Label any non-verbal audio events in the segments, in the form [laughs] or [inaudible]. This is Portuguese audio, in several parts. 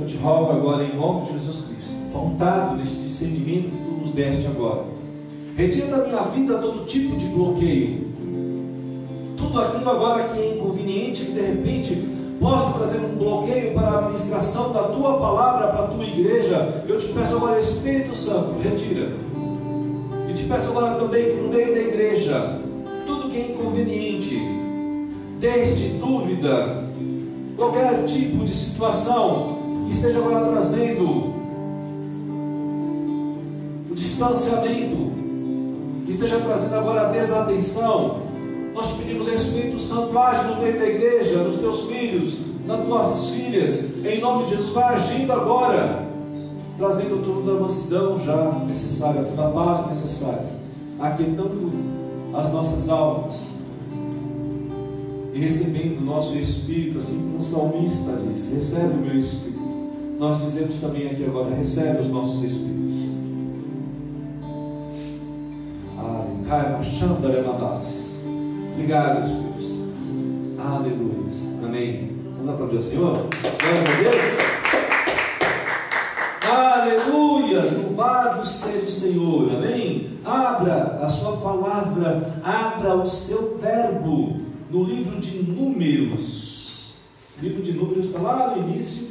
Eu te rogo agora, em nome de Jesus Cristo, faltado neste discernimento que tu nos deste agora, retira da minha vida todo tipo de bloqueio, tudo aquilo agora que é inconveniente, que de repente possa trazer um bloqueio para a administração da tua palavra para a tua igreja. Eu te peço agora, Espírito Santo, retira. E te peço agora também que no meio da igreja, tudo que é inconveniente, desde dúvida, qualquer tipo de situação esteja agora trazendo o distanciamento, esteja trazendo agora a desatenção, nós pedimos, Espírito Santo, age no meio da igreja, nos teus filhos, nas tuas filhas, em nome de Jesus, vai agindo agora, trazendo toda a mansidão já necessária, toda a paz necessária, aquietando as nossas almas e recebendo o nosso Espírito, assim como o salmista diz: recebe o meu Espírito. Nós dizemos também aqui agora: recebe os nossos Espíritos. Obrigado, Espírito Santo. Aleluia. Amém. Vamos aplaudir o Senhor? Glória a Deus. Aleluia! Louvado seja o Senhor, amém? Abra a sua palavra, abra o seu verbo no livro de Números. O livro de Números está lá no início.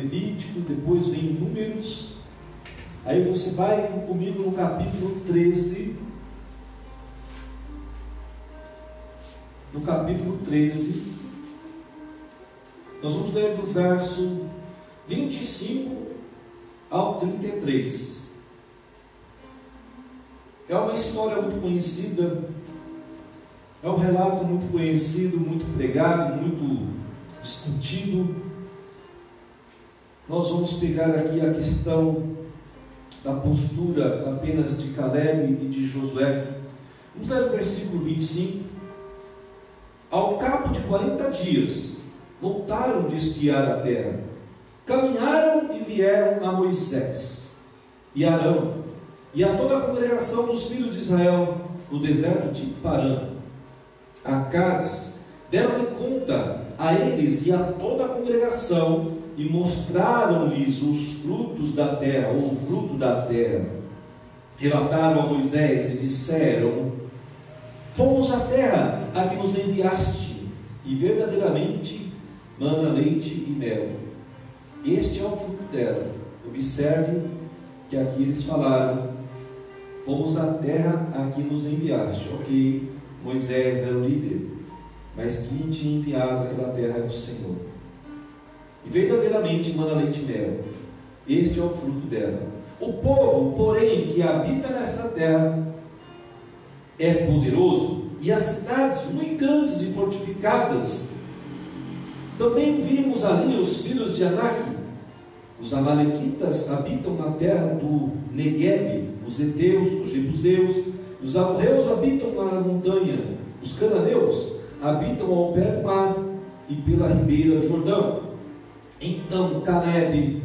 Levítico, depois vem Números. Aí você vai comigo no capítulo 13. No capítulo 13, nós vamos ler do verso 25 ao 33. É uma história muito conhecida, é um relato muito conhecido, muito pregado, muito discutido. Nós vamos pegar aqui a questão da postura apenas de Caleb e de Josué. Vamos ler o versículo 25. Ao cabo de 40 dias, voltaram de espiar a terra caminharam e vieram a Moisés e Arão e a toda a congregação dos filhos de Israel no deserto de Parã. A Cádiz deram-lhe conta a eles e a toda a congregação e mostraram-lhes os frutos da terra, ou o fruto da terra. Relataram a Moisés e disseram: Fomos à terra a que nos enviaste, e verdadeiramente mana leite e mel este é o fruto dela. Observe que aqui eles falaram: Fomos à terra a que nos enviaste. Ok, Moisés era o líder, mas quem tinha enviado aquela terra era o Senhor. E verdadeiramente manda leite e mel. Este é o fruto dela. O povo, porém, que habita nesta terra é poderoso, e as cidades muito grandes e fortificadas também vimos ali os filhos de Anak. Os Amalequitas habitam na terra do Negueb, os Eteus, os Jebuseus, os amorreus habitam na montanha, os cananeus habitam ao pé do mar e pela ribeira Jordão. Então Caleb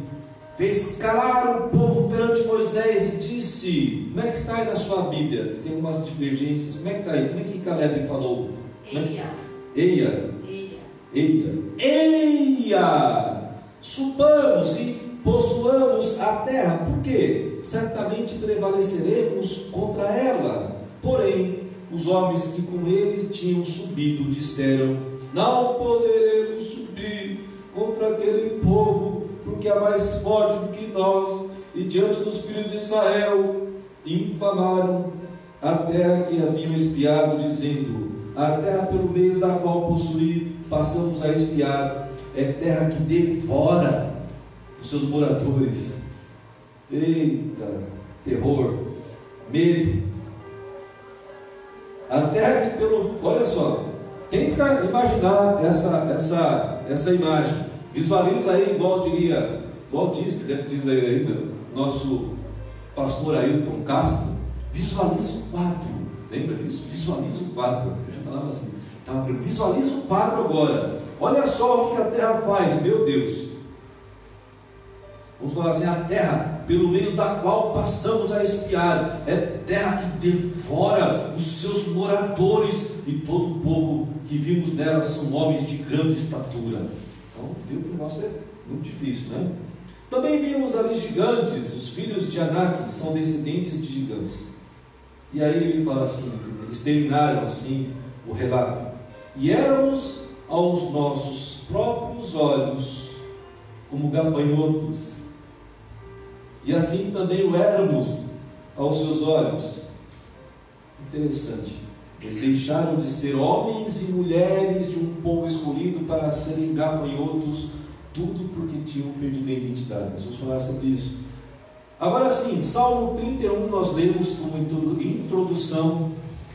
fez calar o povo perante Moisés e disse: Como é que está aí na sua Bíblia? Tem umas divergências. Como é que está aí? Como é que Caleb falou? Eia. Eia. Eia. Eia. Eia! Subamos e possuamos a terra, porque certamente prevaleceremos contra ela. Porém, os homens que com eles tinham subido disseram: Não poderemos subir contra aquele povo, porque é mais forte do que nós, e diante dos filhos de Israel infamaram a terra que haviam espiado, dizendo: A terra pelo meio da qual possuí, passamos a espiar, é terra que devora os seus moradores. Eita, terror, medo. A terra que pelo. Olha só, tenta imaginar essa, essa, essa imagem. Visualiza aí, igual diria, igual diz, deve dizer ainda, nosso pastor Ailton Castro. Visualiza o quadro. Lembra disso? Visualiza o quadro. Ele falava assim. Tá, visualiza o quadro agora. Olha só o que a terra faz, meu Deus. Vamos falar assim: a terra pelo meio da qual passamos a espiar, é terra que devora os seus moradores, e todo o povo que vimos nela são homens de grande estatura. Então, viu que o negócio é muito difícil, né? Também vimos ali gigantes, os filhos de Anak são descendentes de gigantes. E aí ele fala assim: eles terminaram assim o relato. E éramos aos nossos próprios olhos como gafanhotos, e assim também o éramos aos seus olhos. Interessante. Eles deixaram de ser homens e mulheres de um povo escolhido para serem gafanhotos, tudo porque tinham perdido a identidade. Vamos falar sobre isso. Agora sim, Salmo 31 nós lemos como introdução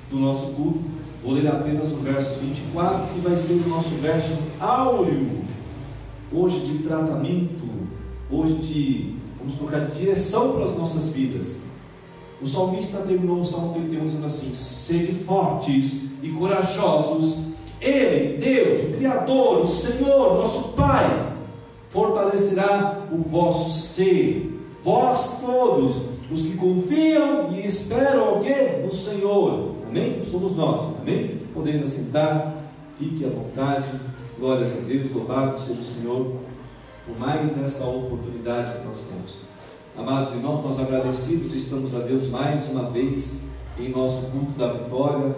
do nosso culto. Vou ler apenas o verso 24, que vai ser o nosso verso áureo, hoje de tratamento, hoje de, vamos colocar, de direção para as nossas vidas. O salmista terminou o Salmo 31 dizendo assim: Sede fortes e corajosos, Ele, Deus, o Criador, o Senhor, nosso Pai, fortalecerá o vosso ser. Vós todos, os que confiam e esperam quê? No Senhor. Amém? Somos nós. Amém? Podemos assentar, fique à vontade. Glórias a Deus, louvado seja o Senhor por mais essa oportunidade que nós temos. Amados irmãos, nós agradecidos estamos a Deus mais uma vez em nosso culto da vitória.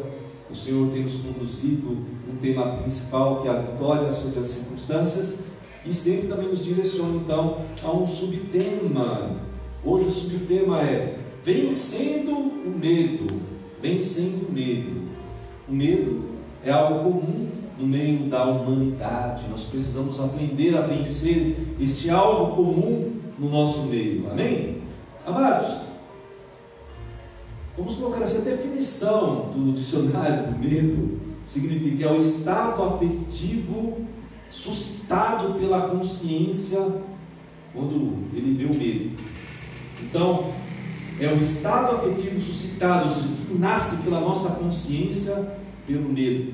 O Senhor tem nos conduzido um tema principal que é a vitória sobre as circunstâncias e sempre também nos direciona então a um subtema. Hoje o subtema é vencendo o medo. Vencendo o medo. O medo é algo comum no meio da humanidade. Nós precisamos aprender a vencer este algo comum no nosso meio. Amém? Amados, vamos colocar assim: a definição do dicionário do medo significa é o estado afetivo suscitado pela consciência quando ele vê o medo. Então, é o estado afetivo suscitado, ou seja, que nasce pela nossa consciência pelo medo.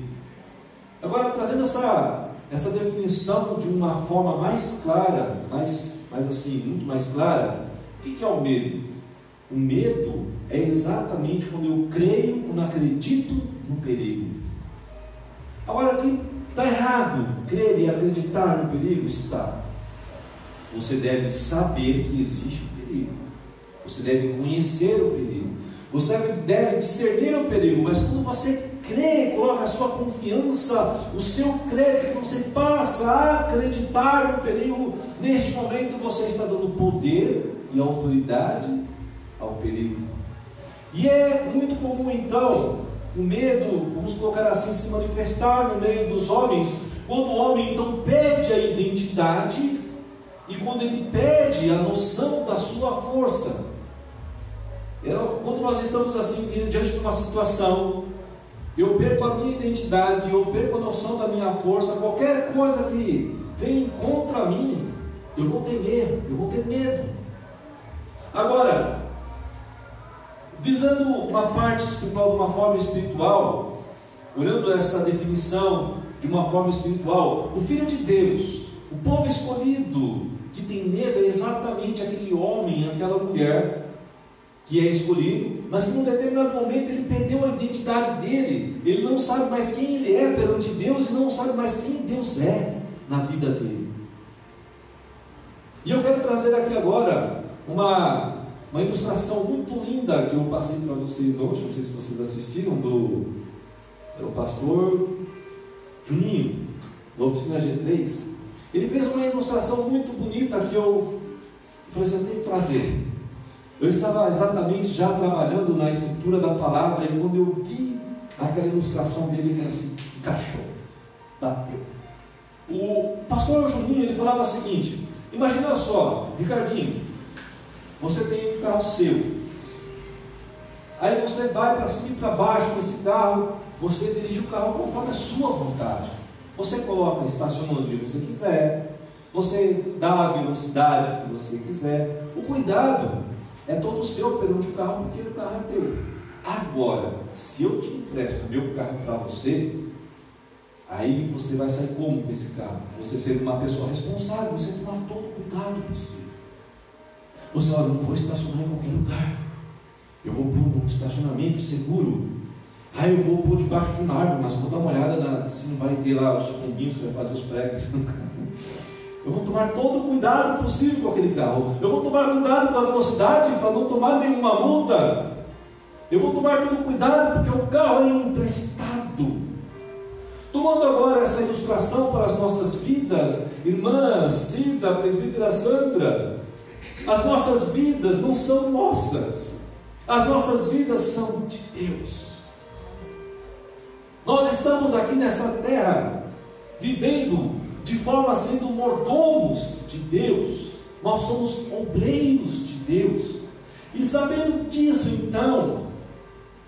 Agora, trazendo essa, essa definição de uma forma mais clara, mais mas assim, muito mais clara, o que é o medo? O medo é exatamente quando eu creio, quando acredito no perigo. Agora, aqui está errado crer e acreditar no perigo? Está. Você deve saber que existe o perigo. Você deve conhecer o perigo. Você deve discernir o perigo, mas quando você crê, coloca a sua confiança, o seu crédito, você passa a acreditar no perigo, neste momento você está dando poder e autoridade ao perigo. E é muito comum então o medo, vamos colocar assim, se manifestar no meio dos homens, quando o homem então perde a identidade e quando ele perde a noção da sua força. Quando nós estamos assim diante de uma situação eu perco a minha identidade, eu perco a noção da minha força, qualquer coisa que vem contra mim, eu vou temer, eu vou ter medo. Agora, visando uma parte espiritual de uma forma espiritual, olhando essa definição de uma forma espiritual, o Filho de Deus, o povo escolhido, que tem medo é exatamente aquele homem, aquela mulher que é escolhido, mas que num determinado momento ele perdeu a identidade dele, ele não sabe mais quem ele é perante Deus e não sabe mais quem Deus é na vida dele. E eu quero trazer aqui agora uma, uma ilustração muito linda que eu passei para vocês hoje, não sei se vocês assistiram, do, do pastor Juninho, da oficina G3. Ele fez uma ilustração muito bonita que eu falei assim, eu tenho que trazer. Eu estava exatamente já trabalhando na estrutura da palavra e quando eu vi aquela ilustração dele, ele assim, encaixou, bateu. O pastor Juninho, ele falava o seguinte, imagina só, Ricardinho, você tem um carro seu, aí você vai para cima e para baixo com esse carro, você dirige o carro conforme a sua vontade. Você coloca estacionando onde você quiser, você dá a velocidade que você quiser. O cuidado é todo seu perante o carro, porque o carro é teu. Agora, se eu te empresto meu carro para você, aí você vai sair como com esse carro? Você sendo uma pessoa responsável, você tomar todo o cuidado possível. Você, olha, não vou estacionar em qualquer lugar. Eu vou para um estacionamento seguro. Ah, eu vou pôr debaixo de uma árvore, mas vou dar uma olhada na, se não vai ter lá os pombinhos que vai fazer os pregos. Eu vou tomar todo o cuidado possível com aquele carro. Eu vou tomar cuidado com a velocidade para não tomar nenhuma multa. Eu vou tomar todo o cuidado porque o carro é emprestado. Tomando agora essa ilustração para as nossas vidas, irmã Cida, presbítera Sandra, as nossas vidas não são nossas, as nossas vidas são de Deus. Nós estamos aqui nessa terra, vivendo de forma sendo mordomos de Deus, nós somos obreiros de Deus, e sabendo disso, então,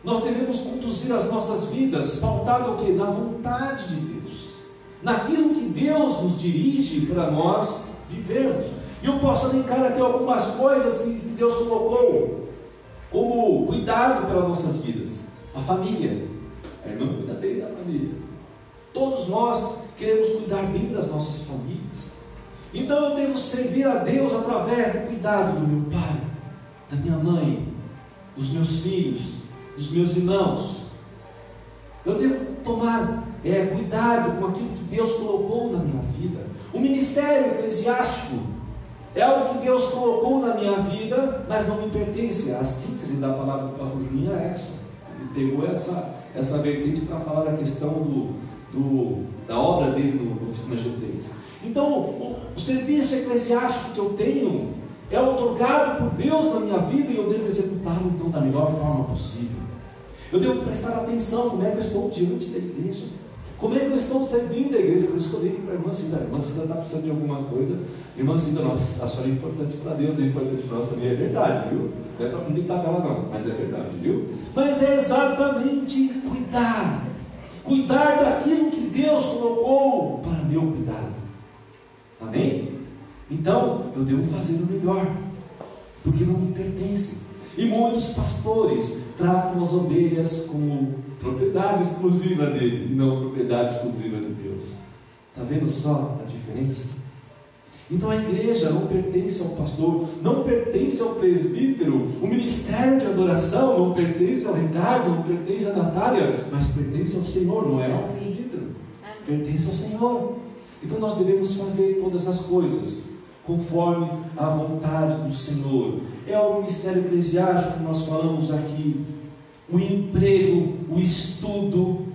nós devemos conduzir as nossas vidas pautado o que? Na vontade de Deus, naquilo que Deus nos dirige para nós vivermos. E eu posso elencar aqui algumas coisas que Deus colocou como cuidado para nossas vidas. A família. A irmã cuida bem da família. Todos nós queremos cuidar bem das nossas famílias. Então eu devo servir a Deus através do cuidado do meu pai, da minha mãe, dos meus filhos, dos meus irmãos. Eu devo tomar é, cuidado com aquilo que Deus colocou na minha vida. O ministério eclesiástico é algo que Deus colocou na minha vida, mas não me pertence. A síntese da palavra do pastor Juninho é essa. Ele pegou essa, essa vertente para falar a questão do, do, da obra dele no, no Oficina G3. Então, o, o serviço eclesiástico que eu tenho é otorgado por Deus na minha vida e eu devo executá-lo então da melhor forma possível. Eu devo prestar atenção como é que eu estou diante da igreja. Como é que eu estou servindo a igreja? Por isso que eu digo para a irmã Cida, a irmã Cida está precisando de alguma coisa. Irmã Cida, nossa, a senhora é importante para Deus, é importante para nós também, é verdade, viu? Não é para cumprir tabela não, mas é verdade, viu? Mas é exatamente cuidar. Cuidar daquilo que Deus colocou para meu cuidado. Amém? Então, eu devo fazer o melhor, porque não me pertence. E muitos pastores tratam as ovelhas como propriedade exclusiva dele e não propriedade exclusiva de Deus. Está vendo só a diferença? Então a igreja não pertence ao pastor, não pertence ao presbítero, o ministério de adoração não pertence ao Ricardo, não pertence à Natália, mas pertence ao Senhor, não é ao presbítero, pertence ao Senhor. Então nós devemos fazer todas as coisas conforme a vontade do Senhor. É o ministério eclesiástico que nós falamos aqui, o emprego, o estudo.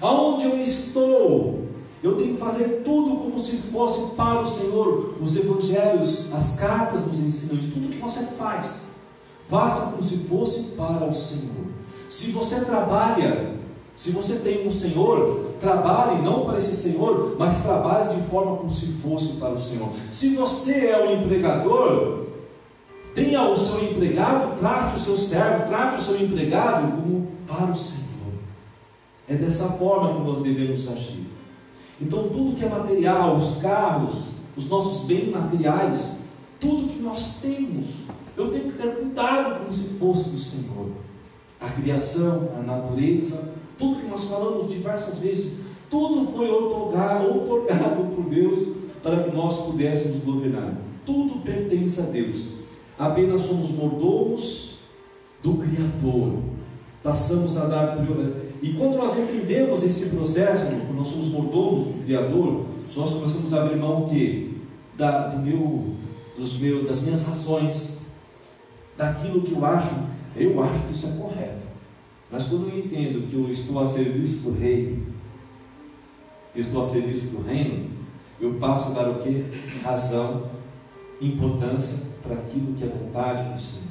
Aonde eu estou, eu tenho que fazer tudo como se fosse para o Senhor. Os evangelhos, as cartas nos ensinam isso. Tudo que você faz, faça como se fosse para o Senhor. Se você trabalha, se você tem um Senhor, trabalhe não para esse Senhor, mas trabalhe de forma como se fosse para o Senhor. Se você é o empregador, tenha o seu empregado, trate o seu servo, trate o seu empregado como para o Senhor. É dessa forma que nós devemos agir. Então, tudo que é material, os carros, os nossos bens materiais, tudo que nós temos, eu tenho que ter cuidado como se fosse do Senhor. A criação, a natureza, tudo que nós falamos diversas vezes, tudo foi otorgado, otorgado por Deus para que nós pudéssemos governar. Tudo pertence a Deus. Apenas somos mordomos do Criador. Passamos a dar prioridade. E quando nós entendemos esse processo, quando nós somos mordomos do Criador, nós começamos a abrir mão que da, do meu, dos meus, das minhas razões, daquilo que eu acho, eu acho que isso é correto. Mas quando eu entendo que eu estou a serviço do rei, eu estou a serviço do reino, eu passo a dar o que? Razão, importância para aquilo que é vontade do Senhor.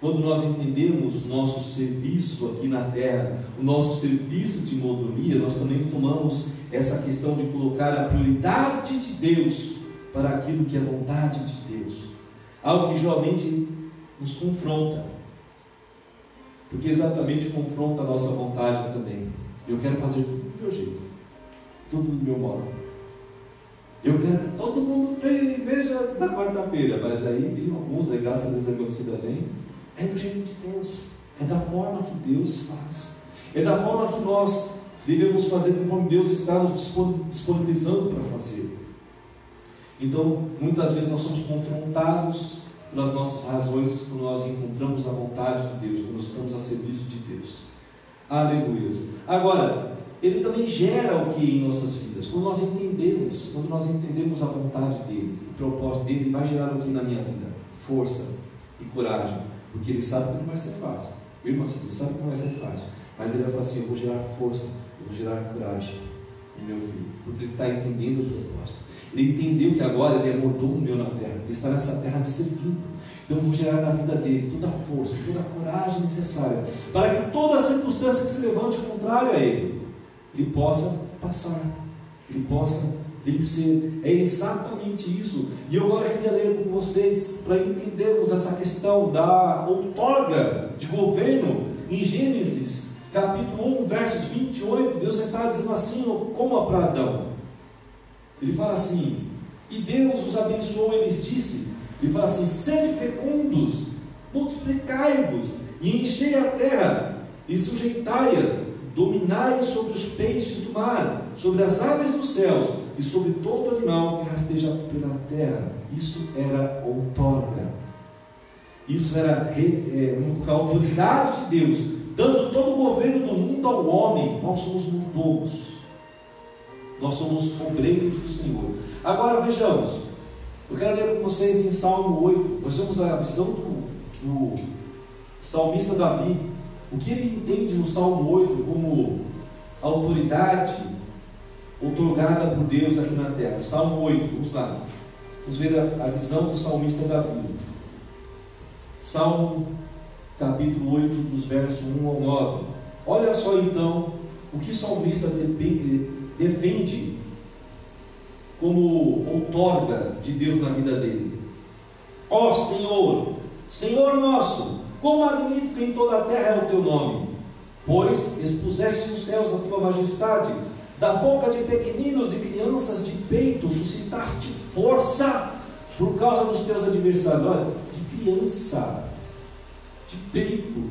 Quando nós entendemos nosso serviço aqui na terra, o nosso serviço de modomia, nós também tomamos essa questão de colocar a prioridade de Deus para aquilo que é vontade de Deus. Algo que geralmente nos confronta porque exatamente confronta a nossa vontade também. Eu quero fazer tudo do meu jeito, tudo do meu modo. Eu quero que todo mundo tenha igreja na quarta-feira, mas aí vem alguns, aí graças a Deus a vem. É do jeito de Deus, é da forma que Deus faz, é da forma que nós devemos fazer conforme Deus está nos disponibilizando para fazer. Então, muitas vezes nós somos confrontados pelas nossas razões quando nós encontramos a vontade de Deus, quando estamos a serviço de Deus. Aleluia. Agora, ele também gera o que em nossas vidas? Quando nós entendemos, quando nós entendemos a vontade dele, o propósito dele, vai gerar o que na minha vida? Força e coragem, porque ele sabe que não vai ser fácil. Irmã, ele sabe que não vai ser fácil, mas ele vai falar assim: eu vou gerar força, eu vou gerar coragem em meu filho, porque ele está entendendo o propósito. Ele entendeu que agora ele é mordomo meu na terra, ele está nessa terra me servindo. Então eu vou gerar na vida dele toda a força, toda a coragem necessária, para que toda circunstância que se levante contrária a ele, ele possa passar, ele possa vencer. É exatamente isso. E eu agora queria ler com vocês para entendermos essa questão da outorga de governo em Gênesis, capítulo 1, versos 28. Deus está dizendo assim, como para Adão. Ele fala assim: E Deus os abençoou, e lhes disse: Ele fala assim: Sede fecundos, multiplicai-vos e enchei a terra e sujeitai-a, dominai sobre os peixes do mar, sobre as aves dos céus e sobre todo animal que rasteja pela terra. Isso era outorga. Isso era é, a autoridade de Deus, dando todo o governo do mundo ao homem. Nós somos mordomos. Nós somos obreiros do Senhor. Agora vejamos. Eu quero ler com vocês em Salmo 8. Nós temos a visão do, do salmista Davi. O que ele entende no Salmo 8 como autoridade otorgada por Deus aqui na terra. Salmo 8, vamos lá. Vamos ver a, a visão do salmista Davi. Salmo capítulo 8, dos versos 1 ao 9. Olha só então o que o salmista defende como outorga de Deus na vida dele. Ó oh, Senhor, Senhor nosso, quão magnífico em toda a terra é o teu nome, pois expuseste nos céus a tua majestade, da boca de pequeninos e crianças de peito suscitaste força por causa dos teus adversários. Olha, de criança, de peito,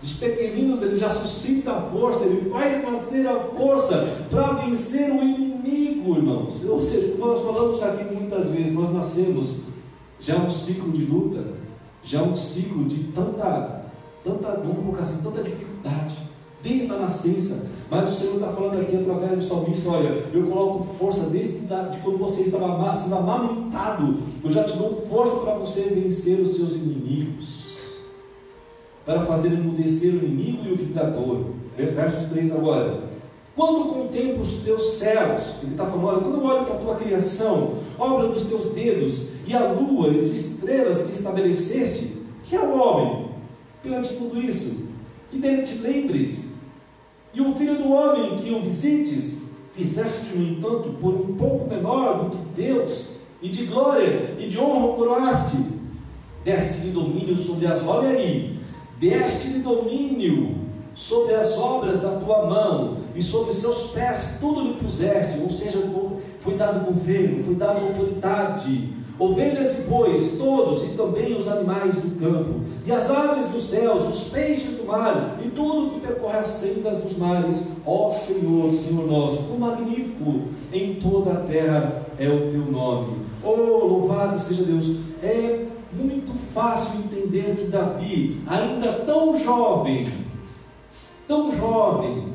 dos pequeninos ele já suscita a força, ele faz nascer a força para vencer o inimigo, irmãos. Ou seja, como nós falamos aqui muitas vezes, nós nascemos já um ciclo de luta, já um ciclo de tanta, tanta, vamos assim, tanta dificuldade, desde a nascença. Mas o Senhor está falando aqui através do salmista: olha, eu coloco força desde de quando você estava sendo amamentado, eu já te dou força para você vencer os seus inimigos para fazer emudecer o inimigo e o vingador. Versos 3 agora. Quando contemplo os teus céus, ele está falando, olha, quando eu olho para a tua criação, obra dos teus dedos, e a lua, as estrelas que estabeleceste, que é o homem, perante tudo isso, que dele te lembres, e o filho do homem que o visites, fizeste, no entanto, por um pouco menor do que Deus, e de glória e de honra o coroaste, deste-lhe domínio sobre as, olha aí, deste-lhe domínio sobre as obras da tua mão, e sobre seus pés tudo lhe puseste, ou seja, foi dado governo, foi dada autoridade, ovelhas e bois, todos, e também os animais do campo, e as aves dos céus, os peixes do mar, e tudo que percorre as sendas dos mares, ó Senhor, Senhor nosso, quão magnífico em toda a terra é o teu nome. Oh, louvado seja Deus! É muito fácil entender que Davi, ainda tão jovem, tão jovem,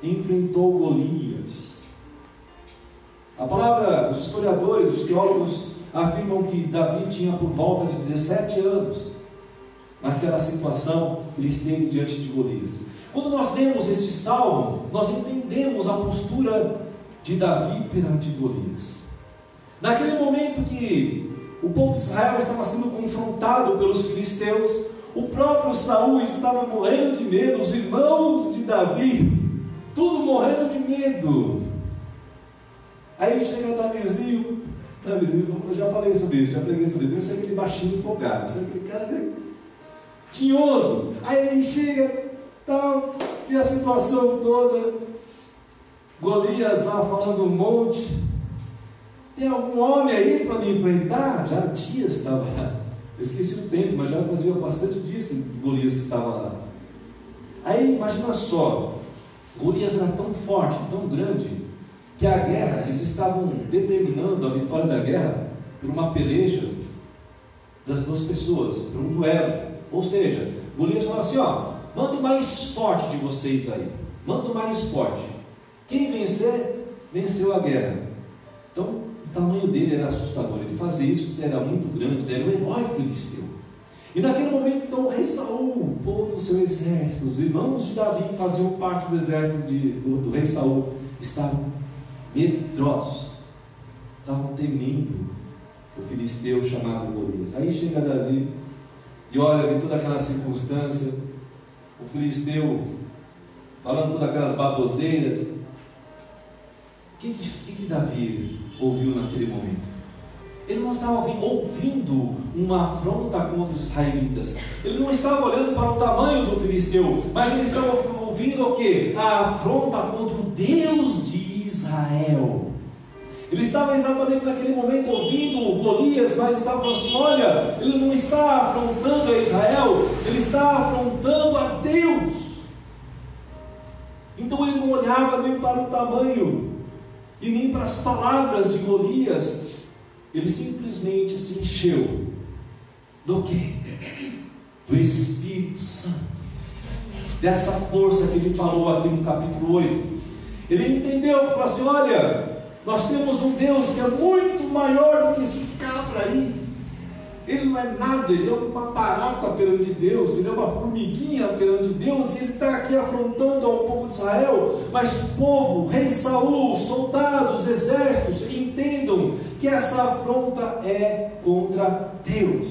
enfrentou Golias. A palavra, os historiadores, os teólogos afirmam que Davi tinha por volta de 17 anos naquela situação que ele esteve diante de Golias. Quando nós lemos este salmo, nós entendemos a postura de Davi perante Golias. Naquele momento que o povo de Israel estava sendo confrontado pelos filisteus. O próprio Saul estava morrendo de medo, os irmãos de Davi, tudo morrendo de medo. Aí chega Davizinho, eu já falei sobre isso, já preguei sobre isso, deve ser aquele baixinho folgado, sabe aquele cara né? tinhoso. Aí ele chega, tal, e a situação toda, Golias lá falando um monte, tem algum homem aí para me enfrentar? Já dias estava lá. Eu esqueci o tempo, mas já fazia bastante dias que Golias estava lá. Aí imagina só, Golias era tão forte, tão grande, que a guerra, eles estavam determinando a vitória da guerra por uma peleja das duas pessoas, para um duelo. Ou seja, Golias falou assim: ó, manda o mais forte de vocês aí, manda o mais forte. Quem vencer, venceu a guerra. Então, o tamanho dele era assustador. Ele fazia isso porque era muito grande, ele era um herói filisteu. E naquele momento, então, rei Saul, todo o seu exército, os irmãos de Davi que faziam parte do exército de, do, do rei Saul, estavam medrosos, estavam temendo o filisteu chamado Golias. Aí chega Davi e olha em toda aquela circunstância, o filisteu falando todas aquelas baboseiras. O que, que, que Davi ouviu naquele momento? Ele não estava ouvindo uma afronta contra os israelitas. Ele não estava olhando para o tamanho do filisteu, mas ele estava ouvindo o que? A afronta contra o Deus de Israel. Ele estava exatamente naquele momento ouvindo Golias, mas estava falando assim: olha, ele não está afrontando a Israel, ele está afrontando a Deus. Então ele não olhava nem para o tamanho e nem para as palavras de Golias, ele simplesmente se encheu do que? Do Espírito Santo. Dessa força que ele falou aqui no capítulo 8. Ele entendeu que falou assim: olha, nós temos um Deus que é muito maior do que esse cabra aí. Ele não é nada, ele é uma barata perante Deus, ele é uma formiguinha perante Deus, e ele está aqui afrontando ao povo de Israel. Mas, povo, rei Saul, soldados, exércitos, entendam que essa afronta é contra Deus.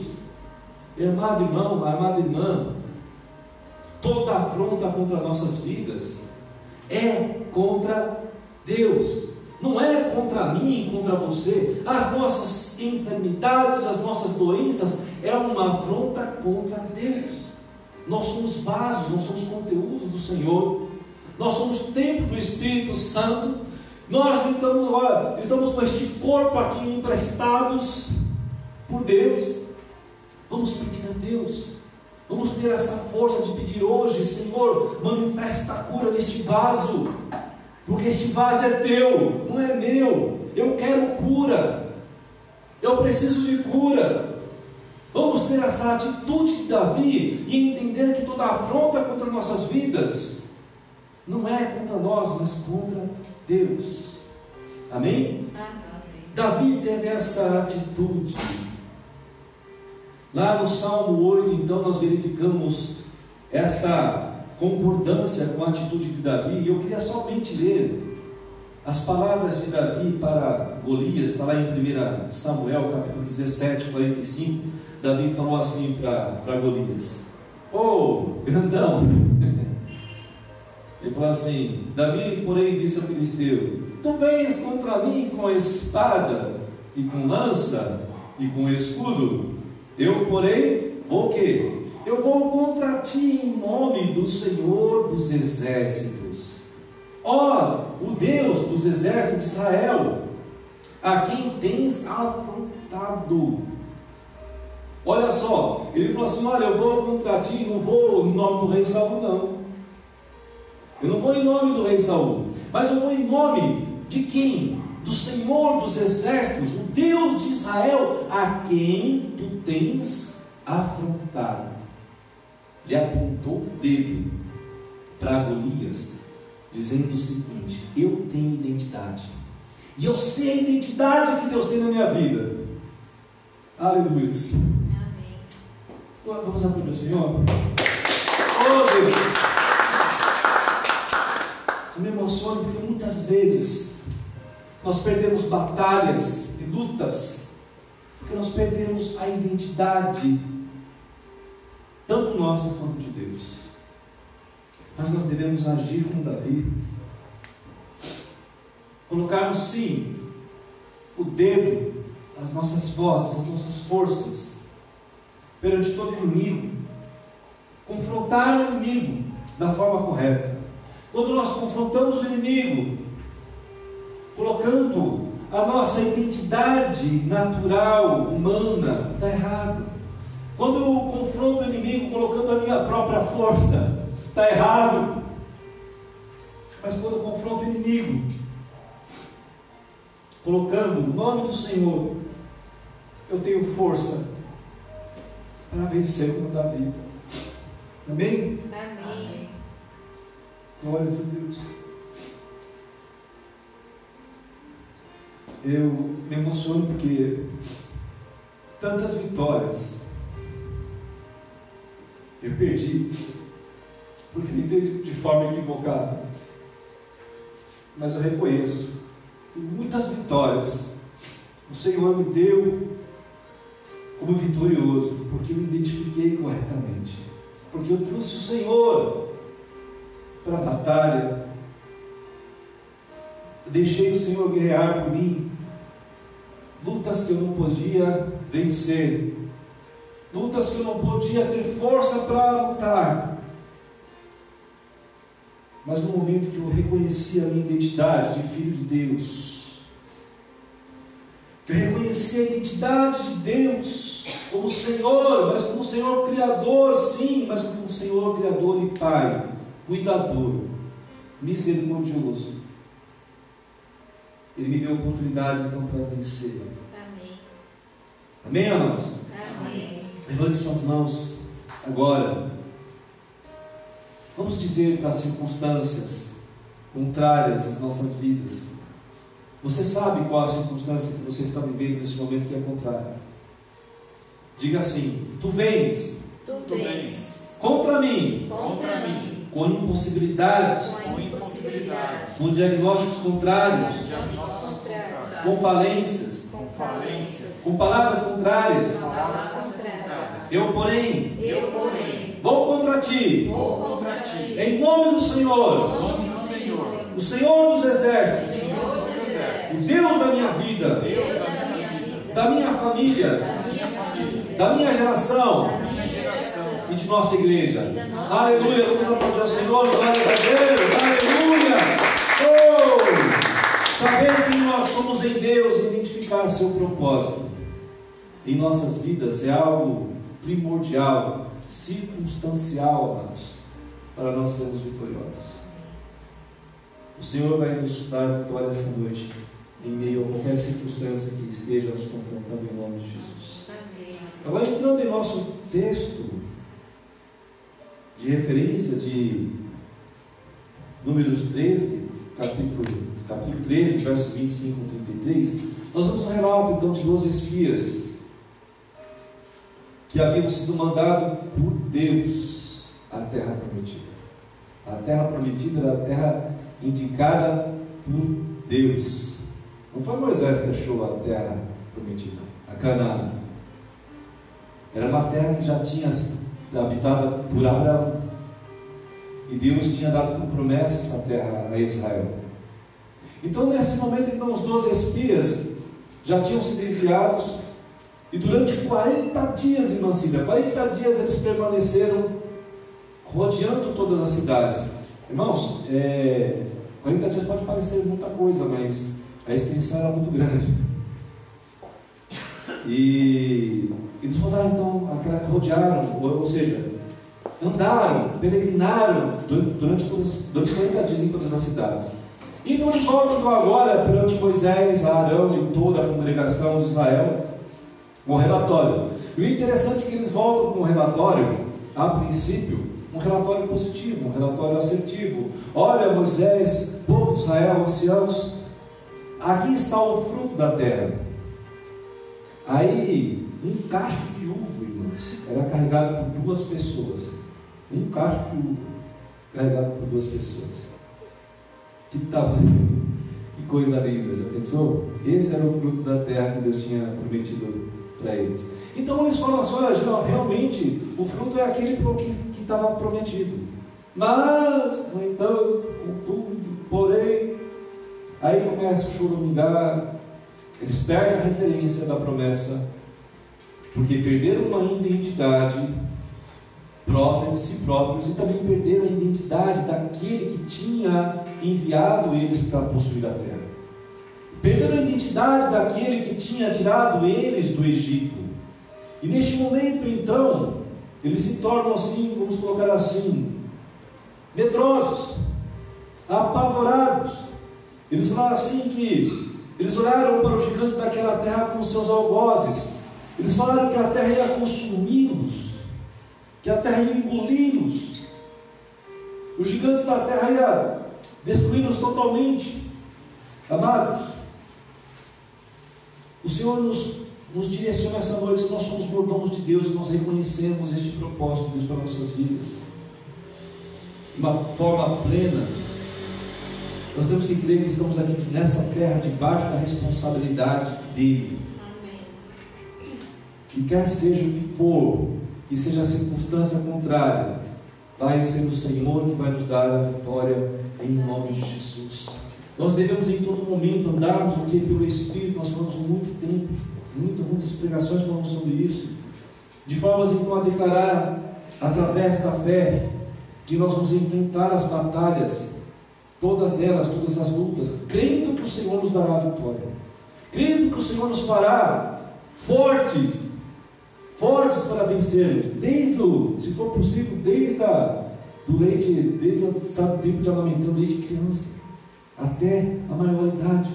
Amado irmão, amada irmã, toda afronta contra nossas vidas é contra Deus. Não é contra mim, contra você. As nossas enfermidades, as nossas doenças é uma afronta contra Deus. Nós somos vasos, nós somos conteúdos do Senhor. Nós somos templo do Espírito Santo. Nós então olha, estamos com este corpo aqui emprestados por Deus. Vamos pedir a Deus. Vamos ter essa força de pedir hoje, Senhor, manifesta a cura neste vaso. Porque este vaso é teu, não é meu. Eu quero cura. Eu preciso de cura. Vamos ter essa atitude de Davi e entender que toda afronta contra nossas vidas não é contra nós, mas contra Deus. Amém? Amém. Davi teve essa atitude. Lá no Salmo 8, então, nós verificamos esta concordância com a atitude de Davi, e eu queria somente ler as palavras de Davi para Golias, está lá em 1 Samuel, capítulo 17, 45. Davi falou assim para Golias: Ô oh, grandão! [laughs] Ele falou assim: Davi, porém, disse ao filisteu: Tu vens contra mim com espada e com lança e com escudo, eu, porém, vou o quê? Eu vou contra ti em nome do Senhor dos exércitos. Ó, o Deus dos exércitos de Israel, a quem tens afrontado. Olha só, ele falou assim: Olha, eu vou contra ti, não vou em nome do rei Saul, não. Eu não vou em nome do rei Saul, mas eu vou em nome de quem? Do Senhor dos exércitos, o Deus de Israel, a quem tu tens afrontado lhe apontou o dedo para Golias, dizendo o seguinte: Eu tenho identidade, e eu sei a identidade que Deus tem na minha vida. Aleluia. Amém. Vamos aplaudir o Senhor. Oh Deus. Eu me emociono porque muitas vezes nós perdemos batalhas e lutas, porque nós perdemos a identidade tanto nossa quanto de Deus. Mas nós devemos agir como Davi, colocarmos sim o dedo, as nossas vozes, as nossas forças perante todo inimigo, confrontar o inimigo da forma correta. Quando nós confrontamos o inimigo, colocando a nossa identidade natural, humana, está errado. Quando eu confronto o inimigo colocando a minha própria força, está errado. Mas quando eu confronto o inimigo, colocando o nome do Senhor, eu tenho força para vencer como Davi. Amém? Amém. Glórias a Deus. Eu me emociono porque tantas vitórias eu perdi porque me de forma equivocada. Mas eu reconheço que muitas vitórias o Senhor me deu como vitorioso, porque eu me identifiquei corretamente, porque eu trouxe o Senhor para a batalha, deixei o Senhor guerrear por mim, lutas que eu não podia vencer, lutas que eu não podia ter força para lutar. Mas no momento que eu reconheci a minha identidade de filho de Deus, que eu reconheci a identidade de Deus como Senhor, mas como Senhor Criador, sim, mas como Senhor Criador e Pai, cuidador, misericordioso. Ele me deu a oportunidade então para vencer. Amém. Amém, amados? Amém. Levante suas mãos agora. Vamos dizer para as circunstâncias contrárias às nossas vidas. Você sabe qual a circunstância que você está vivendo nesse momento que é contrária. Diga assim: Tu vens Tu vens contra mim contra mim com impossibilidades, com impossibilidades, com diagnósticos contrários, diagnósticos contrários, com falências, com falências, com palavras contrárias. palavras contrárias. Eu, porém, Eu, porém, vou contra ti, vou contra ti, em nome do Senhor, em nome do Senhor, o Senhor dos exércitos, Senhor dos exércitos, o Deus da minha vida, Deus da minha vida, da minha família, da minha família, da minha geração. Da minha geração, e de nossa igreja. nossa Aleluia, vamos aplaudir ao Senhor, glórias a Deus, aleluia. Oh! Saber que nós somos em Deus identificar seu propósito em nossas vidas é algo primordial, circunstancial, para nós sermos vitoriosos. O Senhor vai nos dar vitória essa noite, em meio a qualquer circunstância que esteja nos confrontando em nome de Jesus. Agora, entrando em nosso texto de referência de Números 13, capítulo, capítulo 13, versos 25 a 33, nós vamos ao relato então de 12 espias que haviam sido mandados por Deus à terra prometida. A terra prometida era a terra indicada por Deus. Não foi Moisés que achou a terra prometida, a Canaã. Era uma terra que já tinha sido habitada por Abraão. E Deus tinha dado como promessa essa terra a Israel. Então, nesse momento, então, os 12 espias já tinham sido enviados. E durante 40 dias, irmã Cida, 40 dias eles permaneceram rodeando todas as cidades. Irmãos, é, 40 dias pode parecer muita coisa, mas a extensão era muito grande. E eles rodaram então, rodearam, ou, ou seja, andaram, peregrinaram durante, durante, durante 40 dias em todas as cidades. Então eles voltam agora perante Moisés, Arão e toda a congregação de Israel o relatório. E o interessante é que eles voltam com um relatório, a princípio, um relatório positivo, um relatório assertivo. Olha, Moisés, povo de Israel, anciãos, aqui está o fruto da terra. Aí, um cacho de uva, irmãos, era carregado por duas pessoas. Um cacho de uva carregado por duas pessoas. Que tamanho, que coisa linda, já pensou? Esse era o fruto da terra que Deus tinha prometido para eles. Então eles falam assim: olha, João, realmente o fruto é aquele que estava prometido. Mas, no entanto, contudo, porém, aí começa o choramingar, eles perdem a referência da promessa, porque perderam uma identidade própria de si próprios e também perderam a identidade daquele que tinha enviado eles para possuir a terra. Perderam a identidade daquele que tinha tirado eles do Egito. E neste momento, então, eles se tornam assim, vamos colocar assim, medrosos, apavorados. Eles falam assim que eles olharam para os gigantes daquela terra com seus algozes Eles falaram que a terra ia consumi-los, que a terra ia engoli-los. Os gigantes da terra iam destruí-los totalmente. Amados, o Senhor nos, nos direciona essa noite, se nós somos mordomos de Deus, nós reconhecemos este propósito de Deus para nossas vidas. De uma forma plena, nós temos que crer que estamos aqui nessa terra debaixo da responsabilidade dele. Que quer seja o que for, que seja a circunstância contrária, vai ser o Senhor que vai nos dar a vitória em nome de Jesus. Nós devemos em todo momento andarmos o que pelo Espírito, nós falamos muito tempo, muito, muitas pregações falamos sobre isso, de formas então a declarar através da fé que nós vamos enfrentar as batalhas todas elas, todas as lutas, crendo que o Senhor nos dará a vitória, crendo que o Senhor nos fará fortes, fortes para vencermos, desde o, se for possível, desde a, do leite, desde o estado tempo de amamentando, desde criança, até a maioridade.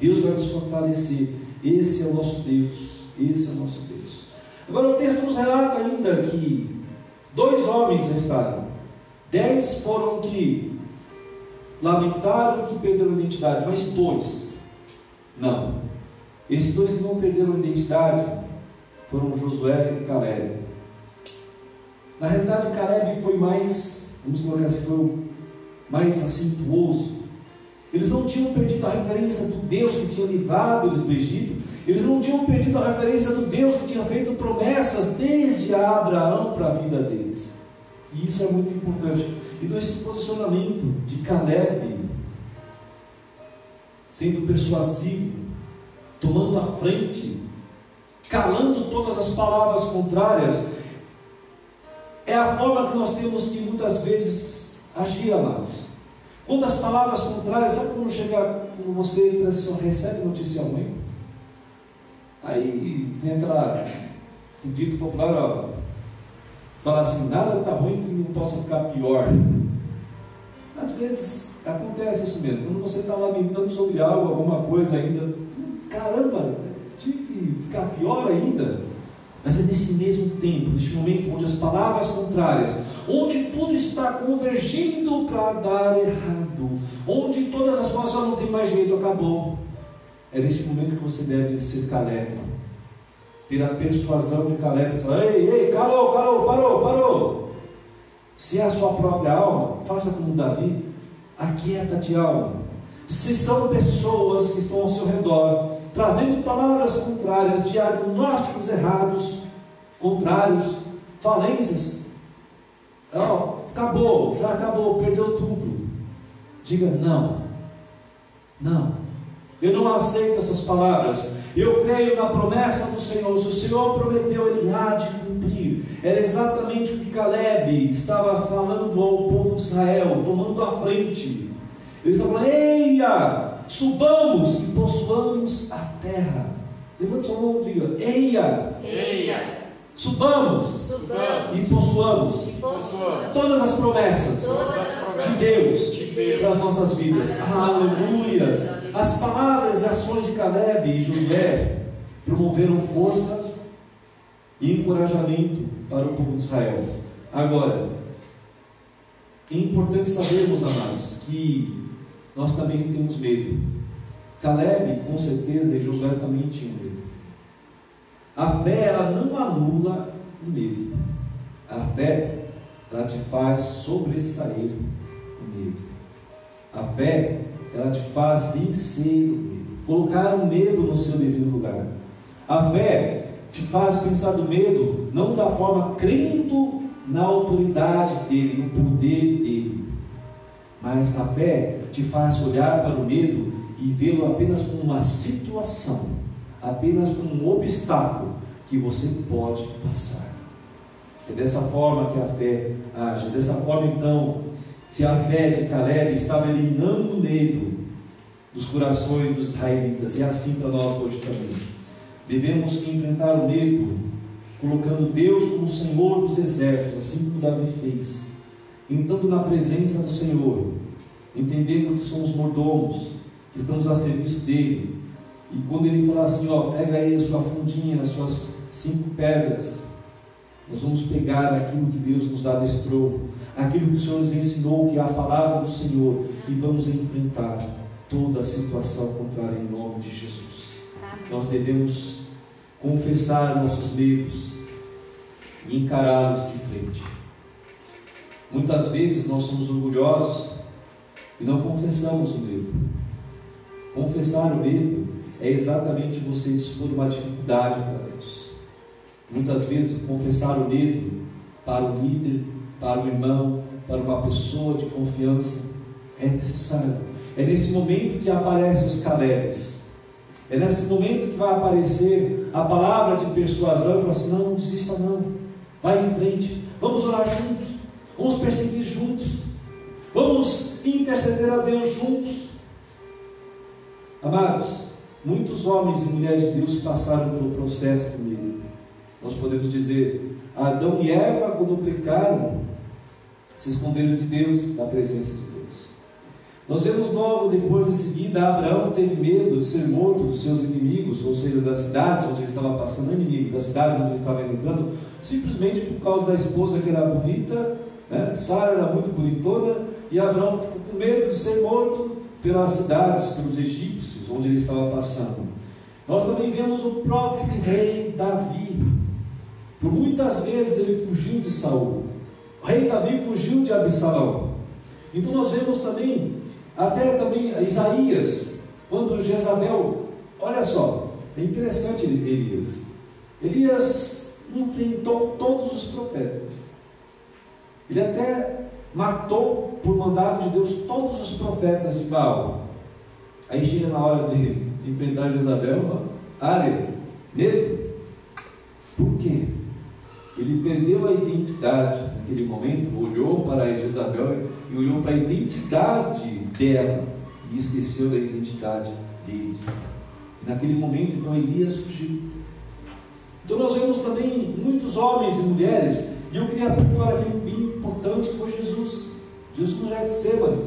Deus vai nos fortalecer. Esse é o nosso Deus. Esse é o nosso Deus. Agora o texto nos relata ainda que dois homens restaram. Dez foram que lamentaram que perderam a identidade, mas dois, não. Esses dois que não perderam a identidade foram Josué e Caleb. Na realidade, Caleb foi mais, vamos colocar assim, foi mais acentuoso. Eles não tinham perdido a referência do Deus que tinha livrado eles do Egito. Eles não tinham perdido a referência do Deus que tinha feito promessas desde Abraão para a vida deles. E isso é muito importante. Então, esse posicionamento de Caleb, sendo persuasivo, tomando a frente, calando todas as palavras contrárias, é a forma que nós temos que muitas vezes agir, amados. Quando as palavras contrárias, sabe quando chega, quando você recebe notícia ruim? Aí tem aquela, tem dito popular, ó, falar assim, nada está ruim que não possa ficar pior. Às vezes acontece isso mesmo, quando você está lamentando sobre algo, alguma coisa ainda, caramba, ficar pior ainda. Mas é nesse mesmo tempo, neste momento onde as palavras contrárias, onde tudo está convergindo para dar errado, onde todas as coisas não tem mais jeito, acabou. É neste momento que você deve ser Caleb ter a persuasão de Caleb falar: Ei, ei, calou, calou, parou, parou. Se é a sua própria alma, faça como Davi, aquieta-te, alma. Se são pessoas que estão ao seu redor, trazendo palavras contrárias, diagnósticos errados, contrários, falências, oh, acabou, já acabou, perdeu tudo. Diga não, não, eu não aceito essas palavras. Eu creio na promessa do Senhor. Se o Senhor prometeu, Ele há de cumprir. Era exatamente o que Caleb estava falando ao povo de Israel, tomando a frente. Ele estava falando: Eia, subamos e possuamos a terra. Levante sua mão e diga: Eia, Eia. subamos, Subamos. e possuamos E possuamos. todas as promessas Todas as de promessas Deus de Deus. para as nossas vidas. Aleluia! As palavras e ações de Caleb e Josué promoveram força e encorajamento para o povo de Israel. Agora, é importante sabermos, amados, que nós também temos medo. Caleb, com certeza, e Josué também tinham medo. A fé, ela não anula o medo. A fé, ela te faz sobressair o medo. A fé, ela te faz vencer o medo. Colocar o medo no seu devido lugar. A fé te faz pensar do medo, não da forma crendo na autoridade dele, no poder dele. Mas a fé te faz olhar para o medo e vê-lo apenas como uma situação, apenas como um obstáculo que você pode passar. É dessa forma que a fé age, é dessa forma então que a fé de Caleb estava eliminando o medo dos corações dos israelitas, e é assim para nós hoje também. Devemos enfrentar o medo colocando Deus como Senhor dos exércitos, assim como Davi fez, entrando na presença do Senhor, entendendo que somos mordomos, que estamos a serviço dele, E quando ele falar assim, ó, pega aí a sua fundinha, as suas cinco pedras, nós vamos pegar aquilo que Deus nos adestrou, aquilo que o Senhor nos ensinou, que é a palavra do Senhor, e vamos enfrentar toda a situação contrária em nome de Jesus. Nós devemos confessar nossos medos e encará-los de frente. Muitas vezes nós somos orgulhosos e não confessamos o medo. Confessar o medo é exatamente você expor uma dificuldade para Deus. Muitas vezes confessar o medo para o líder, para o irmão, para uma pessoa de confiança é necessário. É nesse momento que aparecem os calebes. É nesse momento que vai aparecer a palavra de persuasão e falar assim: não, não desista não. Vai em frente. Vamos orar juntos. Vamos perseguir juntos. Vamos interceder a Deus juntos. Amados, muitos homens e mulheres de Deus passaram pelo processo comigo. Nós podemos dizer, Adão e Eva, quando pecaram, se esconderam de Deus, da presença de Deus. Nós vemos logo depois em seguida, Abraão teve medo de ser morto dos seus inimigos, ou seja, das cidades onde ele estava passando, inimigo, das cidades onde ele estava entrando, simplesmente por causa da esposa que era bonita, né? Sara era muito bonitona, e Abraão ficou com medo de ser morto pelas cidades, pelos egípcios, onde ele estava passando. Nós também vemos o próprio rei Davi. Por muitas vezes ele fugiu de Saul. O rei Davi fugiu de Absalão. Então nós vemos também, até também Isaías, quando Jezabel, olha só, é interessante Elias. Elias enfrentou todos os profetas. Ele até matou, por mandado de Deus, todos os profetas de Baal. Aí chega na hora de enfrentar Jezabel, área, medo. Por quê? Ele perdeu a identidade naquele momento, olhou para Jezabel e olhou para a identidade dela e esqueceu da identidade dele. E naquele momento, então, Elias fugiu. Então, nós vemos também muitos homens e mulheres, e eu queria pontuar aqui um bem importante foi Jesus. Jesus no Getsemane,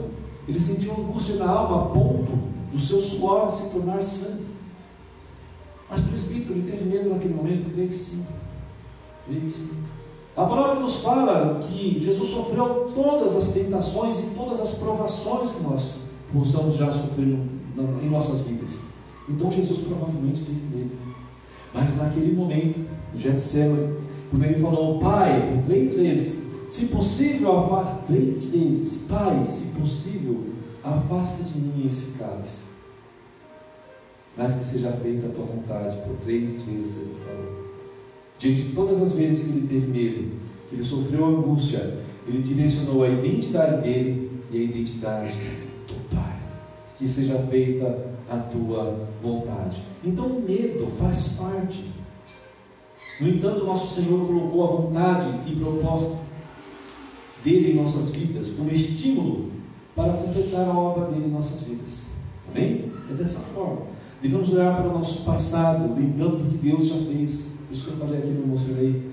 ele sentiu angústia na alma a ponto do seu suor se tornar sangue. Mas presbítero, ele teve medo naquele momento? Eu creio que sim. Eu creio que sim. A palavra nos fala que Jesus sofreu todas as tentações e todas as provações que nós possamos já sofrer em nossas vidas. Então Jesus provavelmente teve medo. Mas naquele momento, no Getsemane, quando ele falou, Pai, por três vezes, se possível, afasta três vezes. Pai, se possível, afasta de mim esse cálice. Mas que seja feita a tua vontade. Por três vezes ele falou. Diante de todas as vezes que ele teve medo, que ele sofreu angústia, ele direcionou a identidade dele e a identidade do Pai. Que seja feita a tua vontade. Então o medo faz parte. No entanto, nosso Senhor colocou a vontade e propósito dele em nossas vidas, como estímulo para completar a obra dele em nossas vidas. Amém? É dessa forma. Devemos olhar para o nosso passado, lembrando do que Deus já fez. Por isso que eu falei aqui no emocionei.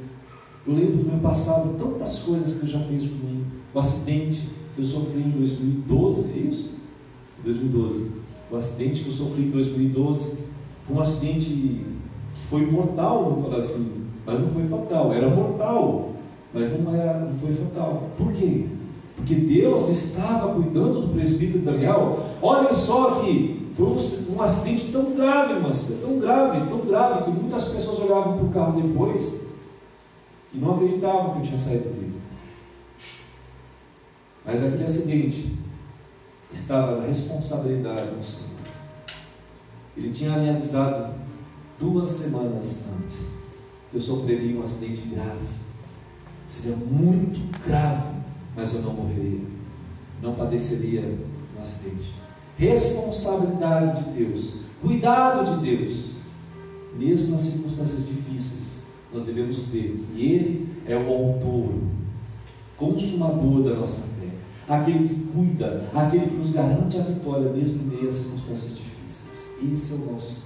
Eu lembro do meu passado, tantas coisas que Ele já fez por mim. O acidente que eu sofri em 2012, é isso? 2012. O acidente que eu sofri em 2012 foi um acidente que foi mortal, vamos falar assim, mas não foi fatal, era mortal mas não, era, não foi fatal. Por quê? Porque Deus estava cuidando do presbítero Daniel. Olhem só que foi um, um acidente tão grave, mas tão grave, tão grave, que muitas pessoas olhavam para o carro depois e não acreditavam que eu tinha saído vivo. Mas aquele acidente estava na responsabilidade do Senhor. Ele tinha me avisado duas semanas antes que eu sofreria um acidente grave seria muito grave, mas eu não morreria, não padeceria um acidente. Responsabilidade de Deus, cuidado de Deus, mesmo nas circunstâncias difíceis, nós devemos ter que Ele é o autor, consumador da nossa fé, aquele que cuida, aquele que nos garante a vitória, mesmo em meio às circunstâncias difíceis. Esse é o nosso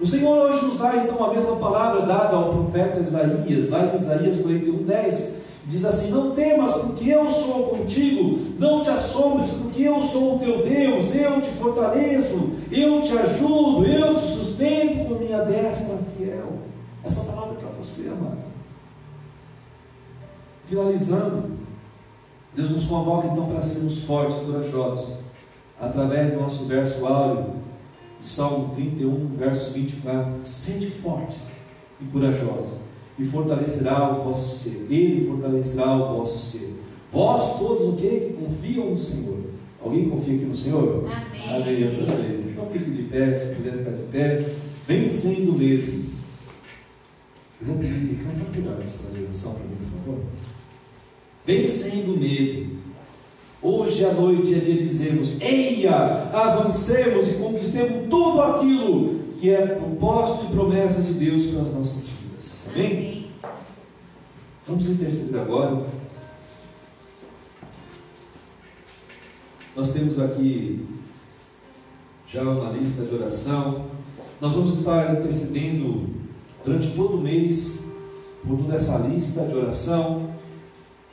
o Senhor hoje nos dá então a mesma palavra dada ao profeta Isaías, lá em Isaías 41, 10. Diz assim: Não temas, porque eu sou contigo, não te assombres, porque eu sou o teu Deus, eu te fortaleço, eu te ajudo, eu te sustento com minha destra fiel. Essa palavra é para você, amado. Finalizando, Deus nos convoca então para sermos fortes e corajosos, através do nosso verso áureo, Salmo 31, versos 24. Sede fortes e corajosos e fortalecerá o vosso ser. Ele fortalecerá o vosso ser. Vós todos o que? Que confiam no Senhor. Alguém confia aqui no Senhor? Amém. Amém. Eu também. Então fique de pé, se puder ficar de pé. Vencendo o medo. Eu vou pedir, canta cuidado essa geração para mim, por favor. Vencendo o medo. Hoje à noite é dia de dizermos: Eia, avancemos e conquistemos tudo aquilo que é propósito e promessas de Deus para as nossas vidas. Amém? Amém? Vamos interceder agora. Nós temos aqui já uma lista de oração. Nós vamos estar intercedendo durante todo o mês por toda essa lista de oração.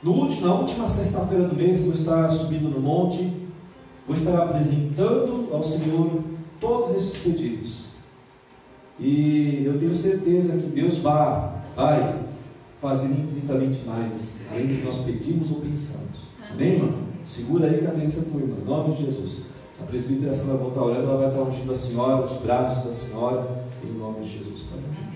No último, na última sexta-feira do mês, vou estar subindo no monte, vou estar apresentando ao Senhor todos esses pedidos. E eu tenho certeza que Deus vai, vai fazer infinitamente mais, além do que nós pedimos ou pensamos. Amém, irmão? Segura aí a cabeça do irmão, em nome de Jesus. A presbítera, ela voltar orando, ela vai estar ungindo a senhora, os braços da senhora, em nome de Jesus. Ungir.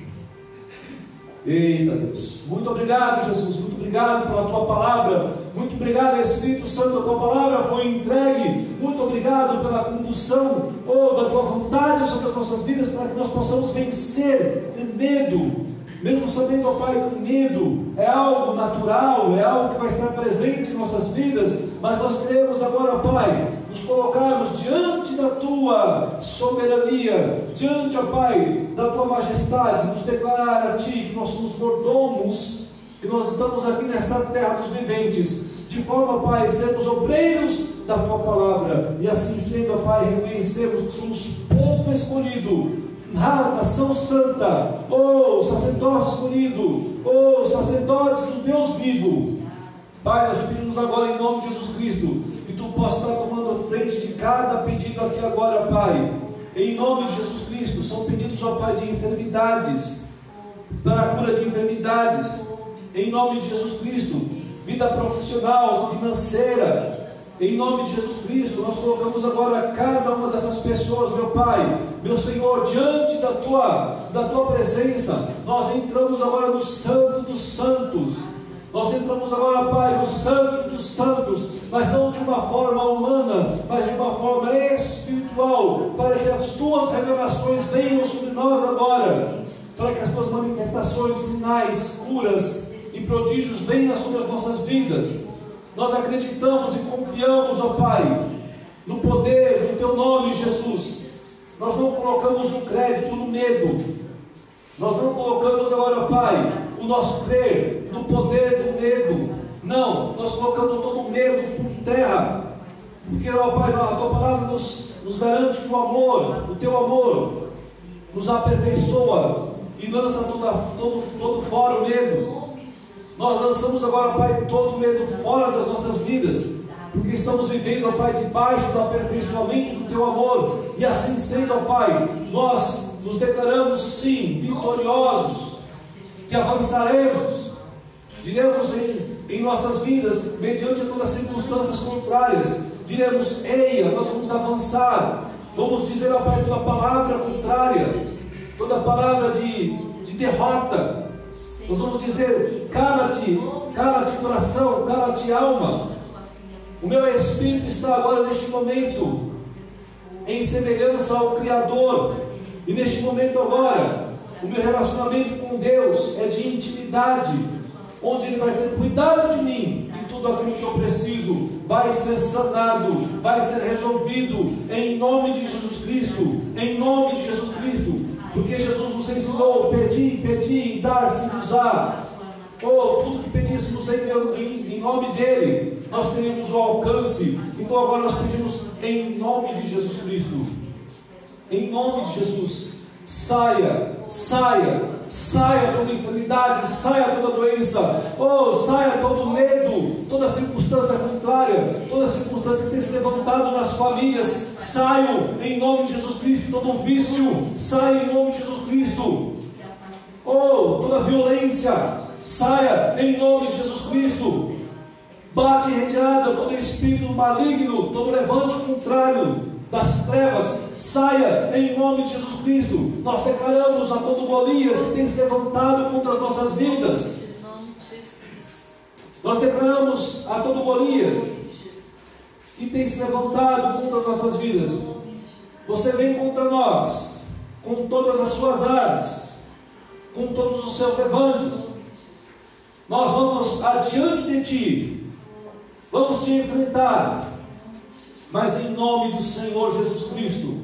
Eita Deus, muito obrigado, Jesus, muito obrigado pela tua palavra, muito obrigado, Espírito Santo, a tua palavra foi entregue, muito obrigado pela condução, oh, da tua vontade sobre as nossas vidas, para que nós possamos vencer o medo, mesmo sabendo, ó Pai, que o medo é algo natural, é algo que vai estar presente em nossas vidas, mas nós queremos agora, Pai, nos colocarmos diante da Tua soberania, diante, ó Pai, da Tua majestade, nos declarar a Ti que nós somos mordomos, que nós estamos aqui nesta terra dos viventes, de forma, Pai, sermos obreiros da Tua palavra, e assim sendo, ó Pai, reconhecermos que somos povo escolhido, nação santa, oh sacerdócio escolhido, oh sacerdotes do Deus vivo. Pai, nós pedimos agora em nome de Jesus Cristo, que tu possa estar tomando frente de cada pedido aqui agora, Pai. Em nome de Jesus Cristo, são pedidos, ó Pai, de enfermidades, para a cura de enfermidades. Em nome de Jesus Cristo, vida profissional, financeira, em nome de Jesus Cristo, nós colocamos agora cada uma dessas pessoas, meu Pai, meu Senhor, diante da tua, da tua presença. Nós entramos agora no Santo dos Santos. Nós entramos agora, Pai, no Santo dos Santos, mas não de uma forma humana, mas de uma forma espiritual, para que as tuas revelações venham sobre nós agora, para que as tuas manifestações, sinais, curas e prodígios venham sobre as nossas vidas. Nós acreditamos e confiamos, ó Pai, no poder do Teu nome, Jesus. Nós não colocamos o crédito no medo. Nós não colocamos agora, Pai, o nosso crer no poder do medo. Não, nós colocamos todo o medo por terra. Porque, ó Pai, a Tua palavra nos, nos garante que o amor, o Teu amor, nos aperfeiçoa e lança toda, todo, todo fora o medo. Nós lançamos agora, Pai, todo o medo fora das nossas vidas, porque estamos vivendo, Pai, debaixo do aperfeiçoamento do Teu amor, e assim sendo, Pai, nós nos declaramos sim vitoriosos, que avançaremos, diremos em, em nossas vidas, mediante todas as circunstâncias contrárias, diremos, eia, nós vamos avançar, vamos dizer, ó Pai, toda palavra contrária, toda palavra de, de derrota, nós vamos dizer: cala-te, cala-te coração, cala-te alma. O meu espírito está agora neste momento em semelhança ao Criador. E neste momento agora, o meu relacionamento com Deus é de intimidade, onde Ele vai ter cuidado de mim e tudo aquilo que eu preciso vai ser sanado, vai ser resolvido em nome de Jesus Cristo, em nome de Jesus Cristo. Porque Jesus nos ensinou: pedir, pedir, dar-se nos. Oh, tudo que pedíssemos em, em, em nome dele, nós teríamos o alcance. Então agora nós pedimos em nome de Jesus Cristo. Em nome de Jesus. Saia, saia, saia toda enfermidade, saia toda doença, oh, saia todo medo, toda circunstância contrária, toda circunstância que tem se levantado nas famílias, saiam em nome de Jesus Cristo, todo vício, saia em nome de Jesus Cristo, oh, toda violência, saia em nome de Jesus Cristo, bate em retirada todo espírito maligno, todo levante contrário, das trevas, saia em nome de Jesus Cristo. Nós declaramos a todo Golias que tem se levantado contra as nossas vidas. Nós declaramos a todo Golias que tem se levantado contra as nossas vidas. Você vem contra nós com todas as suas armas, com todos os seus levantes. Nós vamos adiante de ti, vamos te enfrentar mas em nome do Senhor Jesus Cristo,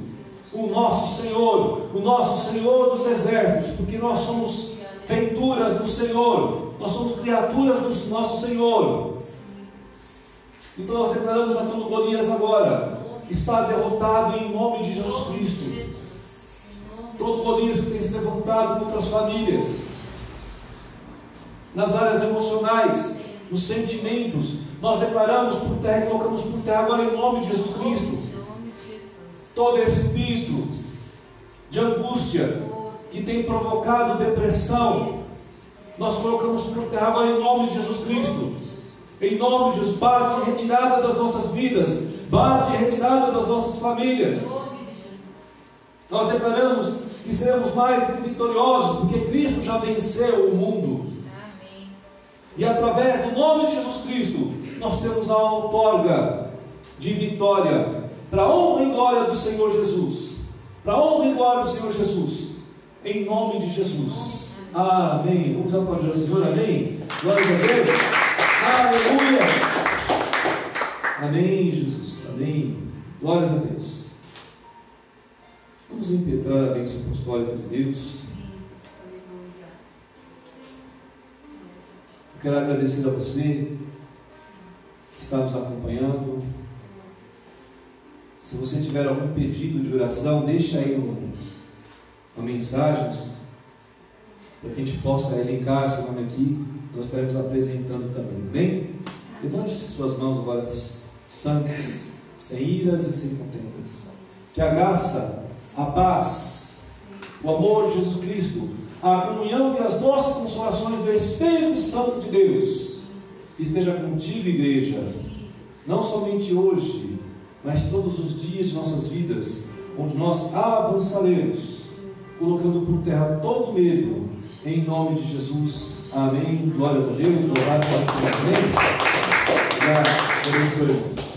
o nosso Senhor, o nosso Senhor dos exércitos, porque nós somos feituras do Senhor, nós somos criaturas do nosso Senhor. Então nós declaramos a todo Golias agora, está derrotado em nome de Jesus Cristo. Todo Golias que tem se levantado contra as famílias, nas áreas emocionais, nos sentimentos, nós declaramos por terra e colocamos por terra agora em nome de Jesus Cristo. Todo espírito de angústia que tem provocado depressão, nós colocamos por terra agora em nome de Jesus Cristo. Em nome de Jesus, bate retirada das nossas vidas, bate retirada das nossas famílias. Nós declaramos que seremos mais vitoriosos, porque Cristo já venceu o mundo. E através do nome de Jesus Cristo, nós temos a outorga de vitória para honra e glória do Senhor Jesus. Para honra e glória do Senhor Jesus. Em nome de Jesus. Amém. Vamos aplaudir o Senhor. Amém. Glória a Deus. Aleluia. Amém, Jesus. Amém. Glórias a Deus. Vamos impetrar a bênção apostólica de Deus. Eu quero agradecer a você está nos acompanhando. Se você tiver algum pedido de oração, deixa aí uma mensagem para que a gente possa elencar seu nome aqui. Nós estaremos apresentando também. Bem? Levante suas mãos agora santas, sem iras e sem contendas. Que a graça, a paz, o amor de Jesus Cristo, a comunhão e as nossas consolações do Espírito Santo de Deus esteja contigo, igreja, não somente hoje, mas todos os dias de nossas vidas, onde nós avançaremos, colocando por terra todo medo, em nome de Jesus. Amém. Glórias a Deus. Louvado seja o Amém. Obrigado. Abençoe.